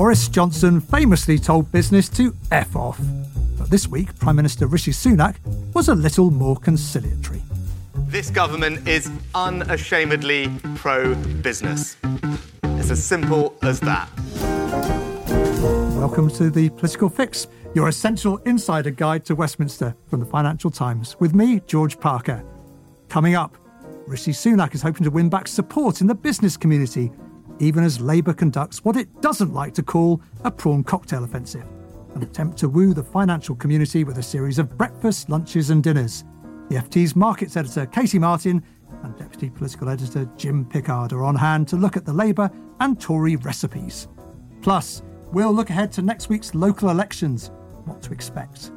Boris Johnson famously told business to F off. But this week, Prime Minister Rishi Sunak was a little more conciliatory. This government is unashamedly pro business. It's as simple as that. Welcome to the Political Fix, your essential insider guide to Westminster from the Financial Times, with me, George Parker. Coming up, Rishi Sunak is hoping to win back support in the business community, even as Labour conducts what it doesn't like to call a prawn cocktail offensive, an attempt to woo the financial community with a series of breakfasts, lunches, and dinners. The FT's markets editor, Katie Martin, and deputy political editor, Jim Pickard, are on hand to look at the Labour and Tory recipes. Plus, we'll look ahead to next week's local elections, what to expect.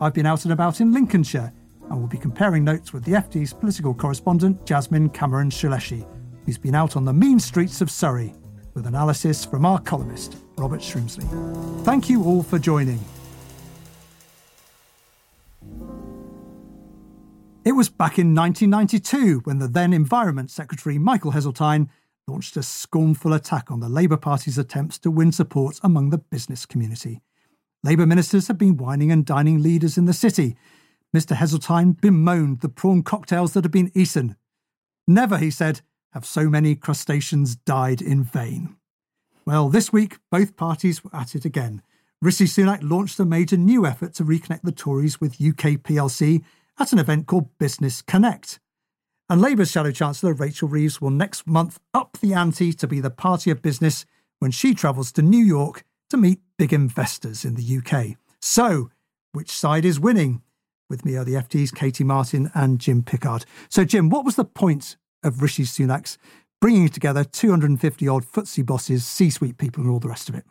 I've been out and about in Lincolnshire and will be comparing notes with the FT's political correspondent, Jasmine Cameron Chileshe, who's been out on the mean streets of Surrey with analysis from our columnist, Robert Shrimsley. Thank you all for joining. It was back in 1992 when the then Environment Secretary Michael Heseltine launched a scornful attack on the Labour Party's attempts to win support among the business community. Labour ministers had been wining and dining leaders in the city. Mr. Heseltine bemoaned the prawn cocktails that had been eaten. Never, he said, have so many crustaceans died in vain. Well, this week, both parties were at it again. Rishi Sunak launched a major new effort to reconnect the Tories with UK PLC at an event called Business Connect. And Labour's Shadow Chancellor Rachel Reeves will next month up the ante to be the party of business when she travels to New York to meet big investors in the UK. So, which side is winning? With me are the FT's Katie Martin and Jim Pickard. So, Jim, what was the point of Rishi Sunak's bringing together 250 odd FTSE bosses, C suite people, and all the rest of it?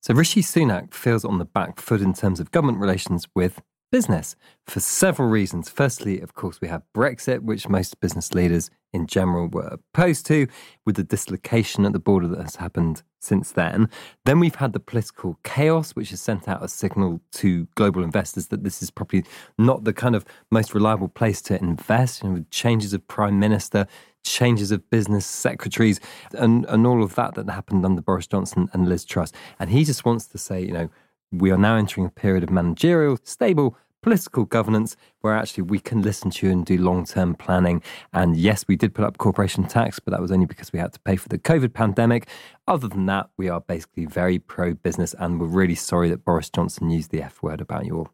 So, Rishi Sunak feels on the back foot in terms of government relations with business for several reasons. Firstly, of course, we have Brexit, which most business leaders in general were opposed to, with the dislocation at the border that has happened since then. Then we've had the political chaos, which has sent out a signal to global investors that this is probably not the kind of most reliable place to invest, you know, with changes of prime minister, changes of business secretaries, and, and all of that that happened under Boris Johnson and Liz Truss. And he just wants to say, you know, we are now entering a period of managerial, stable political governance where actually we can listen to you and do long term planning. And yes, we did put up corporation tax, but that was only because we had to pay for the COVID pandemic. Other than that, we are basically very pro business and we're really sorry that Boris Johnson used the F word about you all.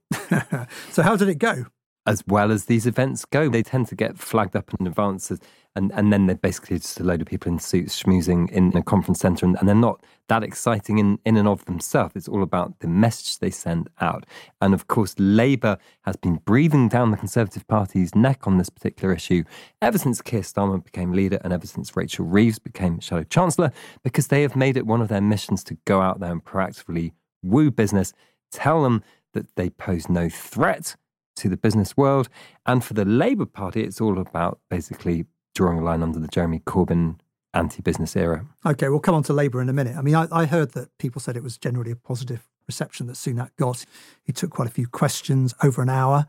so, how did it go? As well as these events go, they tend to get flagged up in advance and and then they're basically just a load of people in suits schmoozing in a conference centre, and, and they're not that exciting in, in and of themselves. It's all about the message they send out. And of course, Labour has been breathing down the Conservative Party's neck on this particular issue ever since Keir Starmer became leader and ever since Rachel Reeves became Shadow Chancellor, because they have made it one of their missions to go out there and proactively woo business, tell them that they pose no threat to the business world. And for the Labour Party, it's all about basically drawing a line under the Jeremy Corbyn anti-business era. Okay, we'll come on to Labour in a minute. I mean, I, I, heard that people said it was generally a positive reception that Sunak got. He took quite a few questions over an hour.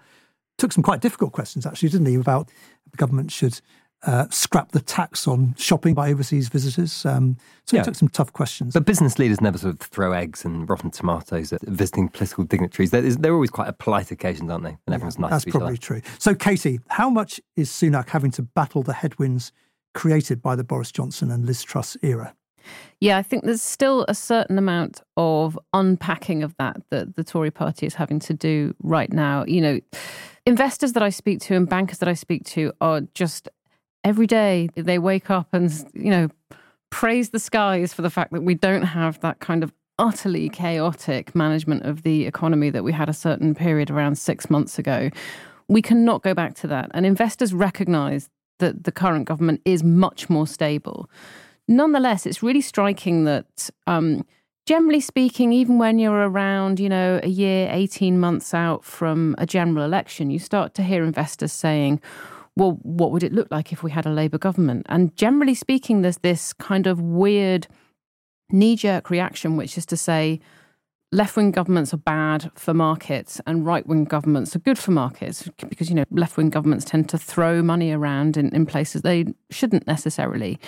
Took some quite difficult questions, actually, didn't he, about the government should uh, scrap the tax on shopping by overseas visitors. Um, so yeah. he took some tough questions. But business leaders never sort of throw eggs and rotten tomatoes at visiting political dignitaries. They're, they're always quite a polite occasions, aren't they? And everyone's yeah, nice That's probably true. So, Katie, how much is Sunak having to battle the headwinds created by the Boris Johnson and Liz Truss era? Yeah, I think there's still a certain amount of unpacking of that that the Tory party is having to do right now. You know, investors that I speak to and bankers that I speak to are just every day they wake up and, you know, praise the skies for the fact that we don't have that kind of utterly chaotic management of the economy that we had a certain period around six months ago. We cannot go back to that. And investors recognize that the current government is much more stable. nonetheless, it's really striking that, um, generally speaking, even when you're around, you know, a year, 18 months out from a general election, you start to hear investors saying, well, what would it look like if we had a Labour government? And generally speaking, there's this kind of weird knee jerk reaction, which is to say, left wing governments are bad for markets and right wing governments are good for markets because, you know, left wing governments tend to throw money around in, in places they shouldn't necessarily.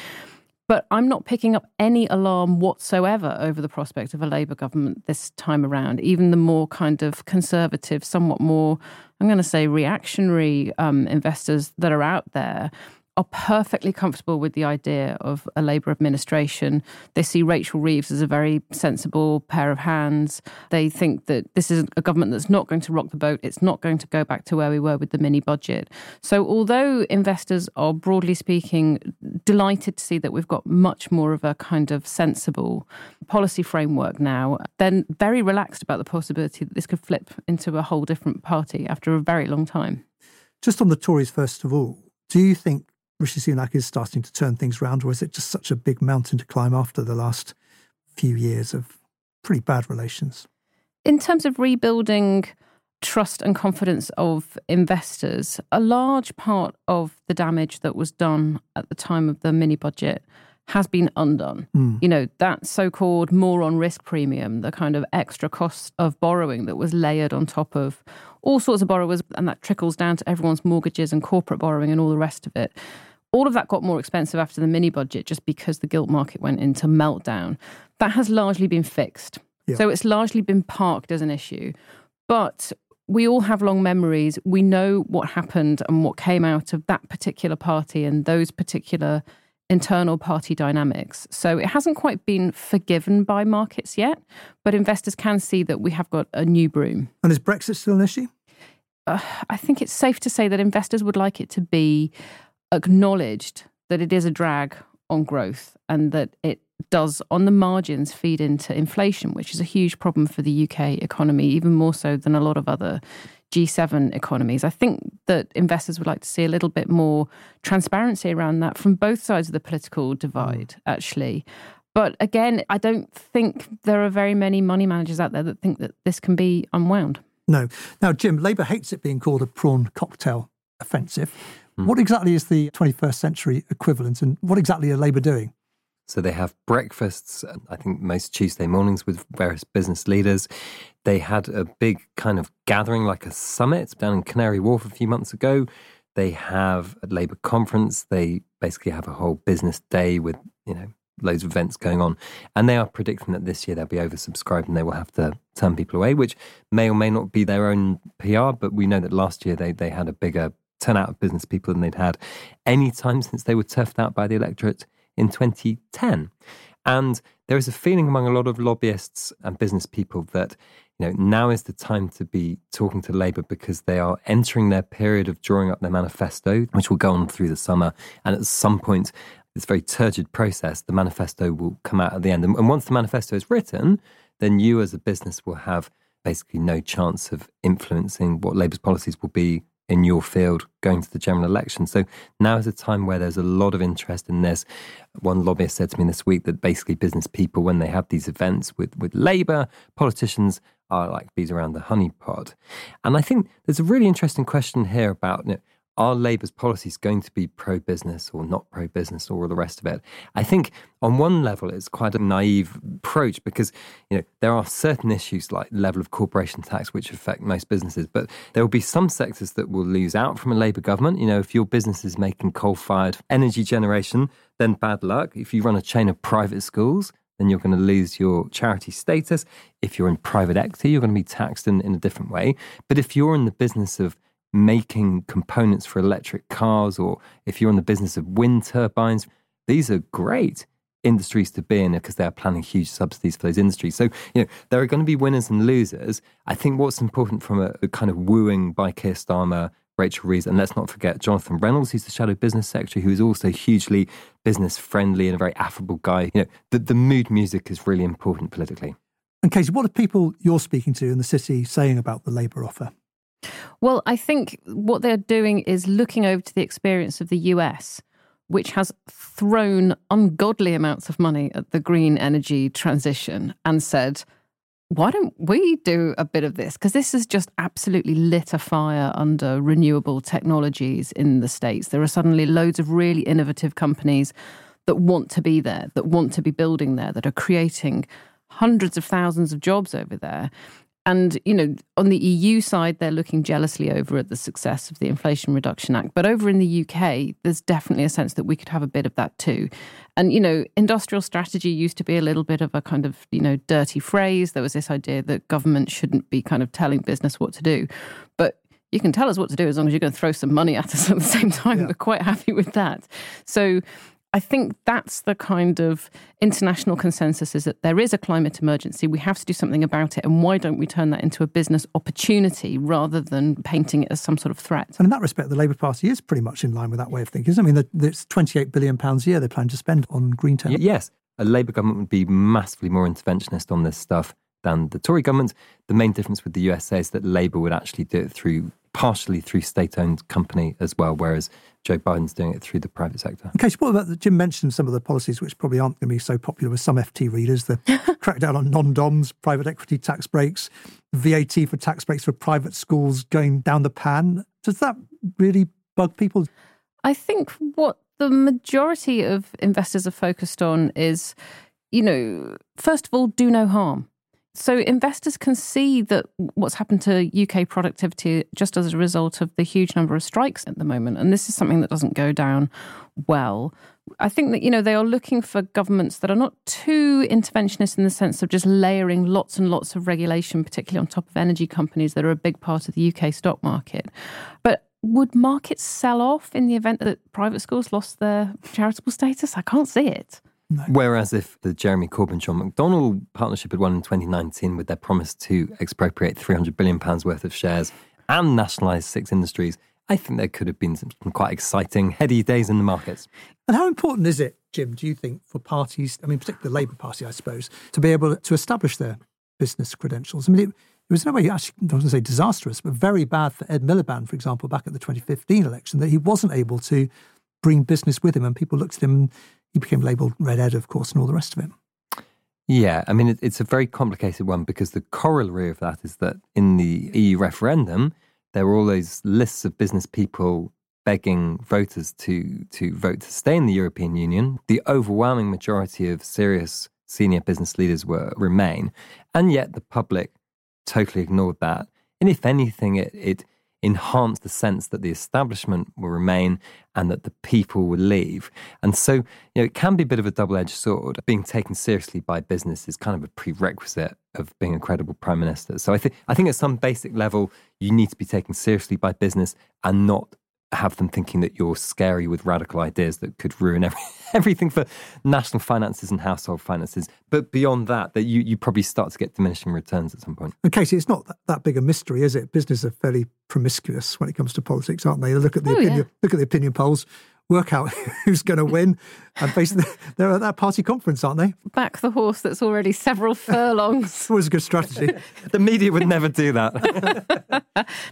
But I'm not picking up any alarm whatsoever over the prospect of a Labour government this time around. Even the more kind of conservative, somewhat more, I'm going to say, reactionary um, investors that are out there are perfectly comfortable with the idea of a Labour administration. They see Rachel Reeves as a very sensible pair of hands. They think that this is a government that's not going to rock the boat. It's not going to go back to where we were with the mini budget. So, although investors are broadly speaking delighted to see that we've got much more of a kind of sensible policy framework now, then very relaxed about the possibility that this could flip into a whole different party after a very long time. Just on the Tories, first of all, do you think Rishi Sunak is starting to turn things around, or is it just such a big mountain to climb after the last few years of pretty bad relations? In terms of rebuilding trust and confidence of investors, a large part of the damage that was done at the time of the mini budget has been undone. Mm. You know, that so called moron risk premium, the kind of extra cost of borrowing that was layered on top of all sorts of borrowers, and that trickles down to everyone's mortgages and corporate borrowing and all the rest of it all of that got more expensive after the mini budget just because the gilt market went into meltdown. That has largely been fixed. Yeah. So it's largely been parked as an issue. But we all have long memories. We know what happened and what came out of that particular party and those particular internal party dynamics. So it hasn't quite been forgiven by markets yet, but investors can see that we have got a new broom. And is Brexit still an issue? Uh, I think it's safe to say that investors would like it to be acknowledged that it is a drag on growth and that it does, on the margins, feed into inflation, which is a huge problem for the UK economy, even more so than a lot of other G7 economies. I think that investors would like to see a little bit more transparency around that from both sides of the political divide, mm. actually. But again, I don't think there are very many money managers out there that think that this can be unwound. No. Now, Jim, Labour hates it being called a prawn cocktail offensive. Mm. What exactly is the 21st century equivalent and what exactly are Labour doing? So they have breakfasts, I think most Tuesday mornings with various business leaders. They had a big kind of gathering, like a summit down in Canary Wharf a few months ago. They have a Labour conference. They basically have a whole business day with, you know, loads of events going on. And they are predicting that this year they'll be oversubscribed and they will have to turn people away, which may or may not be their own PR. But we know that last year they, they had a bigger turnout of business people than they'd had any time since they were turfed out by the electorate in 2010. And there is a feeling among a lot of lobbyists and business people that you know now is the time to be talking to Labour because they are entering their period of drawing up their manifesto, which will go on through the summer. And at some point, this very turgid process, the manifesto will come out at the end. And once the manifesto is written, then you as a business will have basically no chance of influencing what Labour's policies will be in your field going to the general election. So now is a time where there's a lot of interest in this. One lobbyist said to me this week that basically business people, when they have these events with, with Labour, politicians are like bees around the honeypot. And I think there's a really interesting question here about you know, are Labour's policies going to be pro business or not pro business or all the rest of it? I think on one level it's quite a naive approach because you know there are certain issues like level of corporation tax which affect most businesses, but there will be some sectors that will lose out from a Labour government. You know, if your business is making coal-fired energy generation, then bad luck. If you run a chain of private schools, then you're going to lose your charity status. If you're in private equity, you're going to be taxed in, in a different way. But if you're in the business of making components for electric cars, or if you're in the business of wind turbines, these are great industries to be in because they are planning huge subsidies for those industries. So, you know, there are going to be winners and losers. I think what's important from a, a kind of wooing by Keir Starmer, Rachel Reeves, and let's not forget Jonathan Reynolds, who's the Shadow Business Secretary, who is also hugely business friendly and a very affable guy. You know, the, the mood music is really important politically. And Katie, what are people you're speaking to in the city saying about the Labour offer? Well, I think what they're doing is looking over to the experience of the US, which has thrown ungodly amounts of money at the green energy transition and said, why don't we do a bit of this? Because this has just absolutely lit a fire under renewable technologies in the States. There are suddenly loads of really innovative companies that want to be there, that want to be building there, that are creating hundreds of thousands of jobs over there. And, you know, on the EU side, they're looking jealously over at the success of the Inflation Reduction Act. But over in the UK, there's definitely a sense that we could have a bit of that too. And, you know, industrial strategy used to be a little bit of a kind of, you know, dirty phrase. There was this idea that government shouldn't be kind of telling business what to do. But you can tell us what to do as long as you're going to throw some money at us at the same time. Yeah. We're quite happy with that. So I think that's the kind of international consensus is that there is a climate emergency. We have to do something about it. And why don't we turn that into a business opportunity rather than painting it as some sort of threat? And in that respect, the Labour Party is pretty much in line with that way of thinking. I mean, it's £28 billion a year they plan to spend on green tech. Yes. A Labour government would be massively more interventionist on this stuff than the Tory government. The main difference with the USA is that Labour would actually do it through partially through state owned company as well, whereas Joe Biden's doing it through the private sector. Okay, so what about the, Jim mentioned some of the policies which probably aren't going to be so popular with some FT readers the crackdown on non DOMs, private equity tax breaks, VAT for tax breaks for private schools going down the pan. Does that really bug people? I think what the majority of investors are focused on is, you know, first of all, do no harm. So investors can see that what's happened to UK productivity just as a result of the huge number of strikes at the moment. And this is something that doesn't go down well. I think that, you know, they are looking for governments that are not too interventionist in the sense of just layering lots and lots of regulation, particularly on top of energy companies that are a big part of the UK stock market. But would markets sell off in the event that private schools lost their charitable status? I can't see it. No. Whereas if the Jeremy Corbyn John McDonnell partnership had won in 2019 with their promise to expropriate 300 billion pounds worth of shares and nationalise six industries, I think there could have been some quite exciting, heady days in the markets. And how important is it, Jim, do you think, for parties, I mean, particularly the Labour Party, I suppose, to be able to establish their business credentials? I mean, it, it was in a way, actually, I was going to say disastrous, but very bad for Ed Miliband, for example, back at the 2015 election, that he wasn't able to bring business with him. And people looked at him and he became labelled Red Ed, of course, and all the rest of it. Yeah, I mean, it, it's a very complicated one because the corollary of that is that in the EU referendum, there were all those lists of business people begging voters to, to vote to stay in the European Union. The overwhelming majority of serious senior business leaders were remain, and yet the public totally ignored that. And if anything, it, it enhance the sense that the establishment will remain and that the people will leave. And so, you know, it can be a bit of a double edged sword. Being taken seriously by business is kind of a prerequisite of being a credible prime minister. So I think I think at some basic level, you need to be taken seriously by business and not have them thinking that you're scary with radical ideas that could ruin every, everything for national finances and household finances. But beyond that, that you, you probably start to get diminishing returns at some point. And Katie, it's not that, that big a mystery, is it? Business are fairly promiscuous when it comes to politics, aren't they? Look at the oh, opinion, yeah. look at the opinion polls work out who's going to win. And basically, they're at that party conference, aren't they? Back the horse that's already several furlongs. was a good strategy. the media would never do that.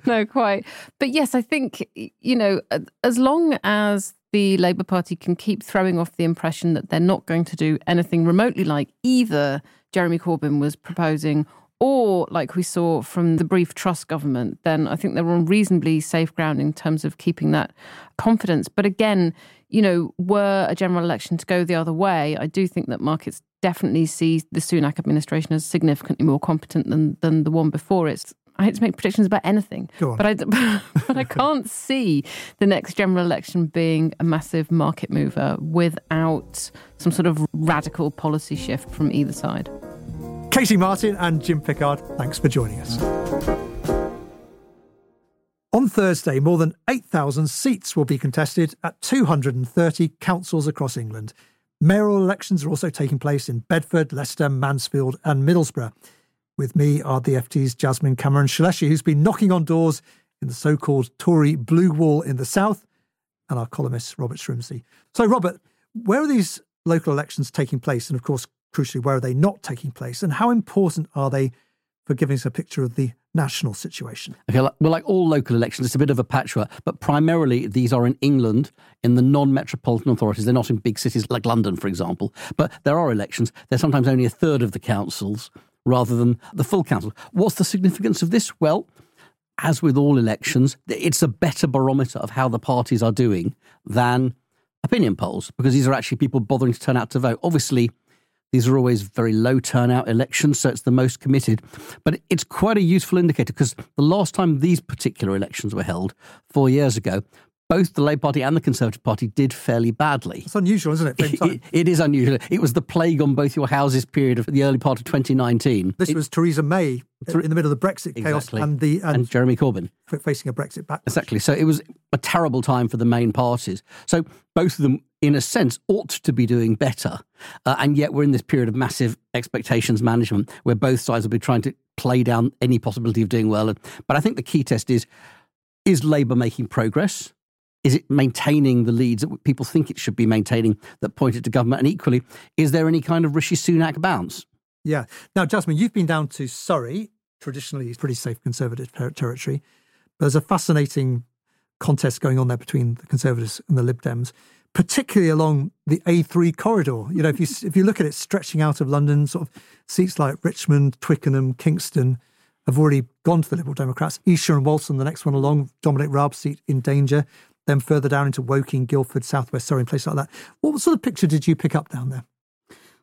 no, quite. But yes, I think, you know, as long as the Labour Party can keep throwing off the impression that they're not going to do anything remotely like either Jeremy Corbyn was proposing or like we saw from the brief Truss government, then I think they're on reasonably safe ground in terms of keeping that confidence. But again, you know, were a general election to go the other way, I do think that markets definitely see the Sunak administration as significantly more competent than than the one before it. I hate to make predictions about anything, but I, but I can't see the next general election being a massive market mover without some sort of radical policy shift from either side. Katie Martin and Jim Pickard, thanks for joining us. On Thursday, more than 8,000 seats will be contested at 230 councils across England. Mayoral elections are also taking place in Bedford, Leicester, Mansfield, and Middlesbrough. With me are the FT's Jasmine Cameron Chileshe, who's been knocking on doors in the so called Tory Blue Wall in the south, and our columnist, Robert Shrimsley. So, Robert, where are these local elections taking place? And of course, crucially, where are they not taking place? And how important are they for giving us a picture of the national situation. Okay, well, like all local elections, it's a bit of a patchwork, but primarily these are in England, in the non metropolitan authorities. They're not in big cities like London, for example, but there are elections. They're sometimes only a third of the councils rather than the full council. What's the significance of this? Well, as with all elections, it's a better barometer of how the parties are doing than opinion polls because these are actually people bothering to turn out to vote. Obviously, these are always very low turnout elections, so it's the most committed. But it's quite a useful indicator because the last time these particular elections were held, four years ago, both the Labour Party and the Conservative Party did fairly badly. It's unusual, isn't it? it, it is unusual. It was the plague on both your houses period of the early part of 2019. This it, was Theresa May uh, in the middle of the Brexit chaos and the and, and, Jeremy Corbyn facing a Brexit back. Exactly. So it was a terrible time for the main parties. So both of them, in a sense, ought to be doing better, uh, and yet we're in this period of massive expectations management where both sides will be trying to play down any possibility of doing well. But I think the key test is: is Labour making progress? Is it maintaining the leads that people think it should be maintaining that pointed to government? And equally, is there any kind of Rishi Sunak bounce? Yeah. Now, Jasmine, you've been down to Surrey, traditionally pretty safe Conservative ter- territory. But there's a fascinating contest going on there between the Conservatives and the Lib Dems, particularly along the A3 corridor. You know, if you if you look at it stretching out of London, sort of seats like Richmond, Twickenham, Kingston have already gone to the Liberal Democrats. Esher and Walton, the next one along, Dominic Raab's seat in danger then further down into Woking, Guildford, Southwest Surrey, and places like that. What sort of picture did you pick up down there?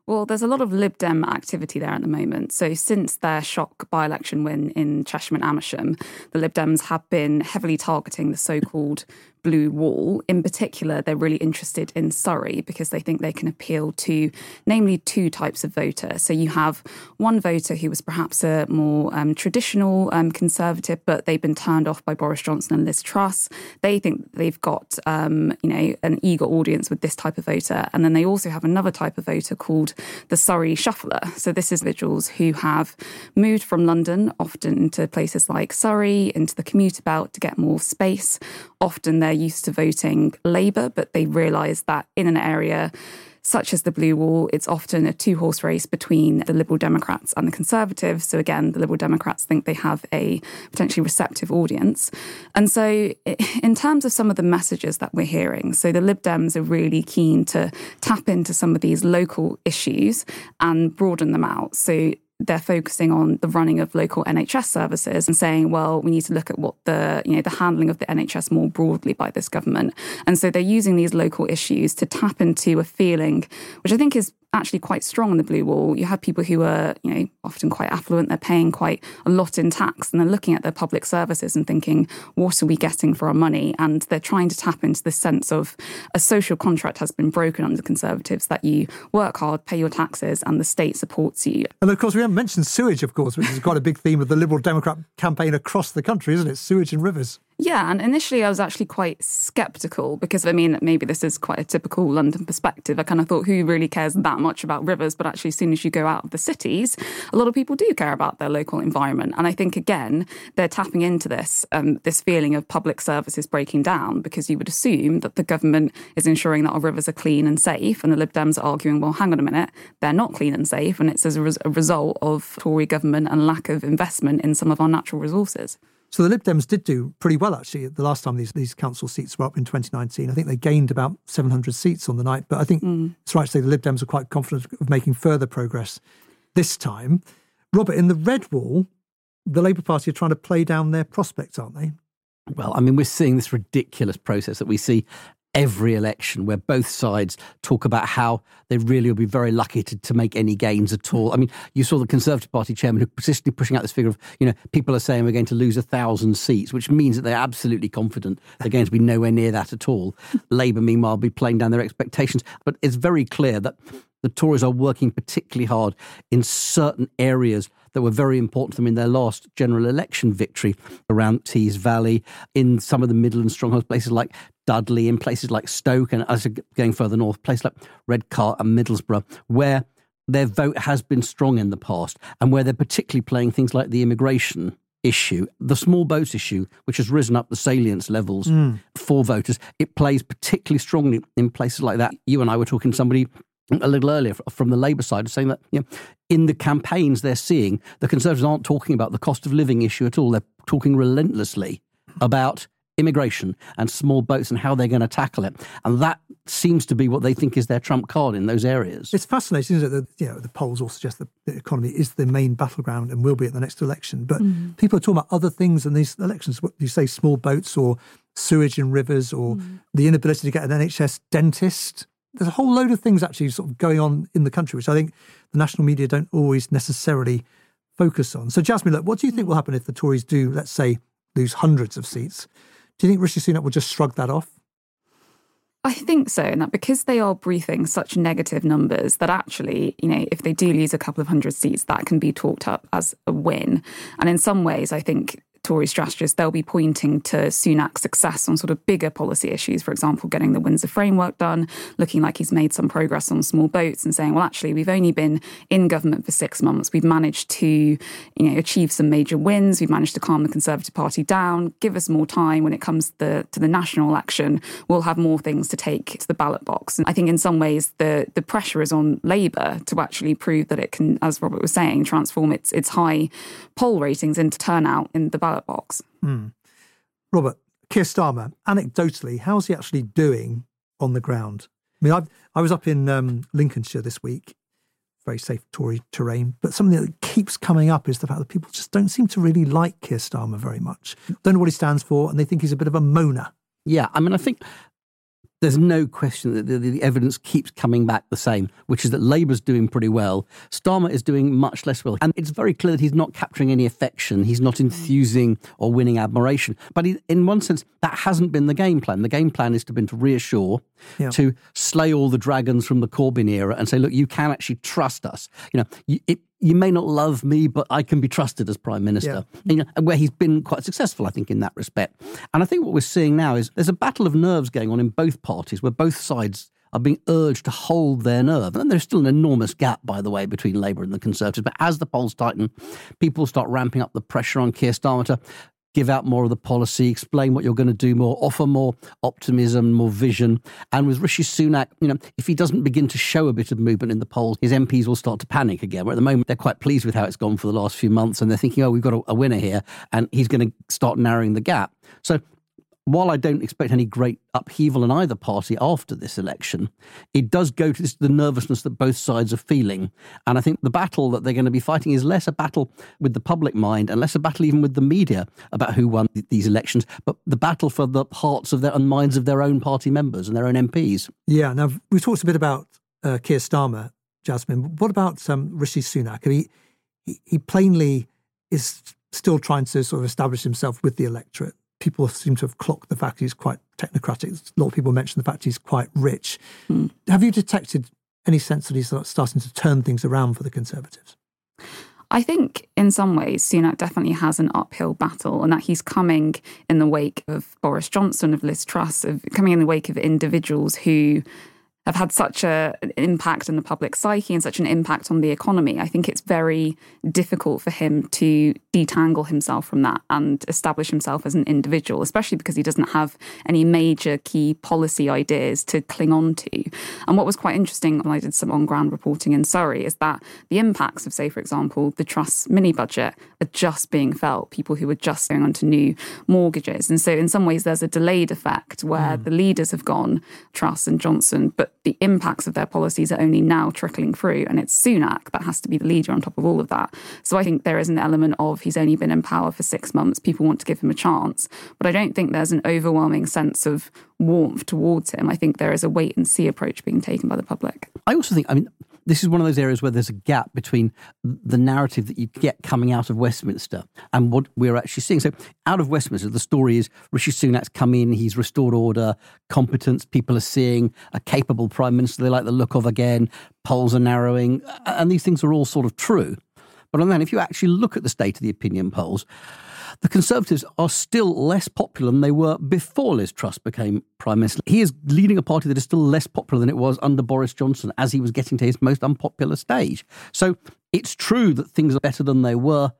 Well, there's a lot of Lib Dem activity there at the moment. So, since their shock by election win in Chesham and Amersham, the Lib Dems have been heavily targeting the so called blue wall. In particular, they're really interested in Surrey because they think they can appeal to, namely, two types of voter. So you have one voter who was perhaps a more um, traditional um, conservative, but they've been turned off by Boris Johnson and Liz Truss. They think they've got, um, you know, an eager audience with this type of voter, and then they also have another type of voter called the Surrey shuffler. So this is individuals who have moved from London, often to places like Surrey, into the commuter belt to get more space. Often they're used to voting Labour, but they realise that in an area such as the Blue Wall, it's often a two horse race between the Liberal Democrats and the Conservatives. So, again, the Liberal Democrats think they have a potentially receptive audience. And so, in terms of some of the messages that we're hearing, so the Lib Dems are really keen to tap into some of these local issues and broaden them out. So, they're focusing on the running of local NHS services and saying, well, we need to look at what the, you know, the handling of the NHS more broadly by this government. And so they're using these local issues to tap into a feeling, which I think is actually quite strong on the blue wall. You have people who are, you know, often quite affluent, they're paying quite a lot in tax and they're looking at their public services and thinking, what are we getting for our money? And they're trying to tap into this sense of a social contract has been broken under Conservatives that you work hard, pay your taxes, and the state supports you. And of course, we haven't mentioned sewage, of course, which is quite a big theme of the Liberal Democrat campaign across the country, isn't it? Sewage and rivers. Yeah, and initially I was actually quite skeptical because I mean, maybe this is quite a typical London perspective. I kind of thought, who really cares that much about rivers? But actually, as soon as you go out of the cities, a lot of people do care about their local environment. And I think again, they're tapping into this um, this feeling of public services breaking down because you would assume that the government is ensuring that our rivers are clean and safe, and the Lib Dems are arguing, well, hang on a minute, they're not clean and safe, and it's as a, res- a result of Tory government and lack of investment in some of our natural resources. So the Lib Dems did do pretty well actually the last time these these council seats were up in 2019. I think they gained about 700 seats on the night, but I think mm. it's right to say the Lib Dems are quite confident of making further progress this time. Robert, in the red wall, the Labour Party are trying to play down their prospects, aren't they? Well, I mean, we're seeing this ridiculous process that we see every election where both sides talk about how they really will be very lucky to, to make any gains at all. I mean, you saw the Conservative Party chairman who persistently pushing out this figure of, you know, people are saying we're going to lose a thousand seats, which means that they're absolutely confident they're going to be nowhere near that at all. Labour, meanwhile, be playing down their expectations. But it's very clear that the Tories are working particularly hard in certain areas that were very important to them in their last general election victory around Tees Valley, in some of the Midland strongholds, places like Dudley, in places like Stoke, and as going further north, places like Redcar and Middlesbrough, where their vote has been strong in the past, and where they're particularly playing things like the immigration issue, the small boats issue, which has risen up the salience levels mm. for voters, it plays particularly strongly in places like that. You and I were talking to somebody a little earlier from the Labour side, saying that you know, in the campaigns they're seeing, the Conservatives aren't talking about the cost of living issue at all. They're talking relentlessly about immigration and small boats and how they're going to tackle it. And that seems to be what they think is their trump card in those areas. It's fascinating, isn't it? That you know, the polls all suggest that the economy is the main battleground and will be at the next election. But mm. people are talking about other things in these elections. What you say, small boats or sewage in rivers or mm. the inability to get an NHS dentist. There's a whole load of things actually sort of going on in the country, which I think the national media don't always necessarily focus on. So, Jasmine, look, what do you think will happen if the Tories do, let's say, lose hundreds of seats? Do you think Rishi Sunak will just shrug that off? I think so, and that because they are briefing such negative numbers, that actually, you know, if they do lose a couple of hundred seats, that can be talked up as a win. And in some ways, I think Tory strategists, they'll be pointing to Sunak's success on sort of bigger policy issues, for example, getting the Windsor framework done, looking like he's made some progress on small boats and saying, well, actually, we've only been in government for six months. We've managed to, you know, achieve some major wins. We've managed to calm the Conservative Party down. Give us more time when it comes to the, to the national election. We'll have more things to take to the ballot box. And I think in some ways the, the pressure is on Labour to actually prove that it can, as Robert was saying, transform its, its high poll ratings into turnout in the ballot ballot box. Mm. Robert, Keir Starmer, anecdotally, how's he actually doing on the ground? I mean, I've, I was up in um, Lincolnshire this week, very safe Tory terrain, but something that keeps coming up is the fact that people just don't seem to really like Keir Starmer very much. Don't know what he stands for, and they think he's a bit of a moaner. Yeah, I mean, I think there's no question that the, the, evidence keeps coming back the same, which is that Labour's doing pretty well. Starmer is doing much less well. And it's very clear that he's not capturing any affection. He's not enthusing or winning admiration. But he, in one sense, that hasn't been the game plan. The game plan is to been to reassure, yeah. to slay all the dragons from the Corbyn era and say, look, you can actually trust us. You know, it, you may not love me, but I can be trusted as prime minister. Yeah. You know, where he's been quite successful, I think, in that respect. And I think what we're seeing now is there's a battle of nerves going on in both parties, where both sides are being urged to hold their nerve. And there's still an enormous gap, by the way, between Labour and the Conservatives. But as the polls tighten, people start ramping up the pressure on Keir Starmer to give out more of the policy, explain what you're going to do more, offer more optimism, more vision. And with Rishi Sunak, you know, if he doesn't begin to show a bit of movement in the polls, his MPs will start to panic again. Where at the moment they're quite pleased with how it's gone for the last few months, and they're thinking, oh, we've got a, a winner here, and he's going to start narrowing the gap. So while I don't expect any great upheaval in either party after this election, it does go to this, the nervousness that both sides are feeling. And I think the battle that they're going to be fighting is less a battle with the public mind and less a battle even with the media about who won these elections, but the battle for the hearts of their and minds of their own party members and their own MPs. Yeah. Now, we've talked a bit about uh, Keir Starmer, Jasmine. What about um, Rishi Sunak? Mean, he, he plainly is still trying to sort of establish himself with the electorate people seem to have clocked the fact he's quite technocratic. A lot of people mention the fact he's quite rich. Mm. Have you detected any sense that he's starting to turn things around for the Conservatives? I think in some ways Sunak definitely has an uphill battle and that he's coming in the wake of Boris Johnson, of Liz Truss, of coming in the wake of individuals who have had such a, an impact on the public psyche and such an impact on the economy. I think it's very difficult for him to detangle himself from that and establish himself as an individual, especially because he doesn't have any major key policy ideas to cling on to. And what was quite interesting when I did some on ground reporting in Surrey is that the impacts of, say, for example, the Truss mini budget are just being felt, people who are just going on to new mortgages. And so, in some ways, there's a delayed effect where mm. the leaders have gone, Truss and Johnson, but the impacts of their policies are only now trickling through. And it's Sunak that has to be the leader on top of all of that. So I think there is an element of he's only been in power for six months. People want to give him a chance. But I don't think there's an overwhelming sense of warmth towards him. I think there is a wait and see approach being taken by the public. I also think, I mean, this is one of those areas where there's a gap between the narrative that you get coming out of Westminster and what we're actually seeing. So, out of Westminster, the story is Rishi Sunak's come in, he's restored order, competence. People are seeing a capable prime minister they like the look of again. Polls are narrowing, and these things are all sort of true. But on that, if you actually look at the state of the opinion polls, the Conservatives are still less popular than they were before Liz Truss became Prime Minister. He is leading a party that is still less popular than it was under Boris Johnson as he was getting to his most unpopular stage. So it's true that things are better than they were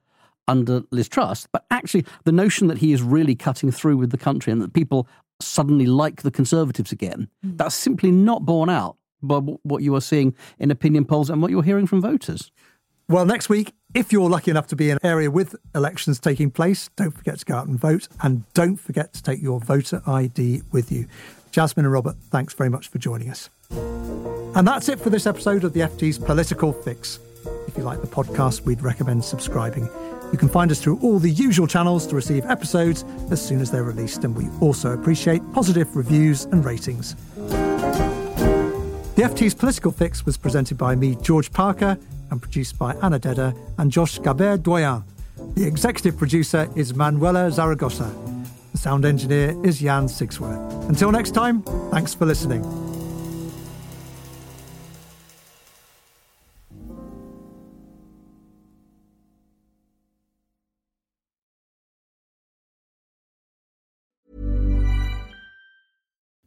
under Liz Truss, but actually the notion that he is really cutting through with the country and that people suddenly like the Conservatives again, mm. that's simply not borne out by what you are seeing in opinion polls and what you're hearing from voters. Well, next week, if you're lucky enough to be in an area with elections taking place, don't forget to go out and vote and don't forget to take your voter ID with you. Jasmine and Robert, thanks very much for joining us. And that's it for this episode of the FT's Political Fix. If you like the podcast, we'd recommend subscribing. You can find us through all the usual channels to receive episodes as soon as they're released, and we also appreciate positive reviews and ratings. The FT's Political Fix was presented by me, George Parker, and produced by Anna Dedhar and Josh Gabert Doyon. The executive producer is Manuela Saragosa. The sound engineer is Jan Sigsworth. Until next time, thanks for listening.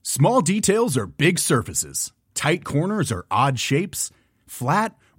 Small details are big surfaces. Tight corners are odd shapes. Flat,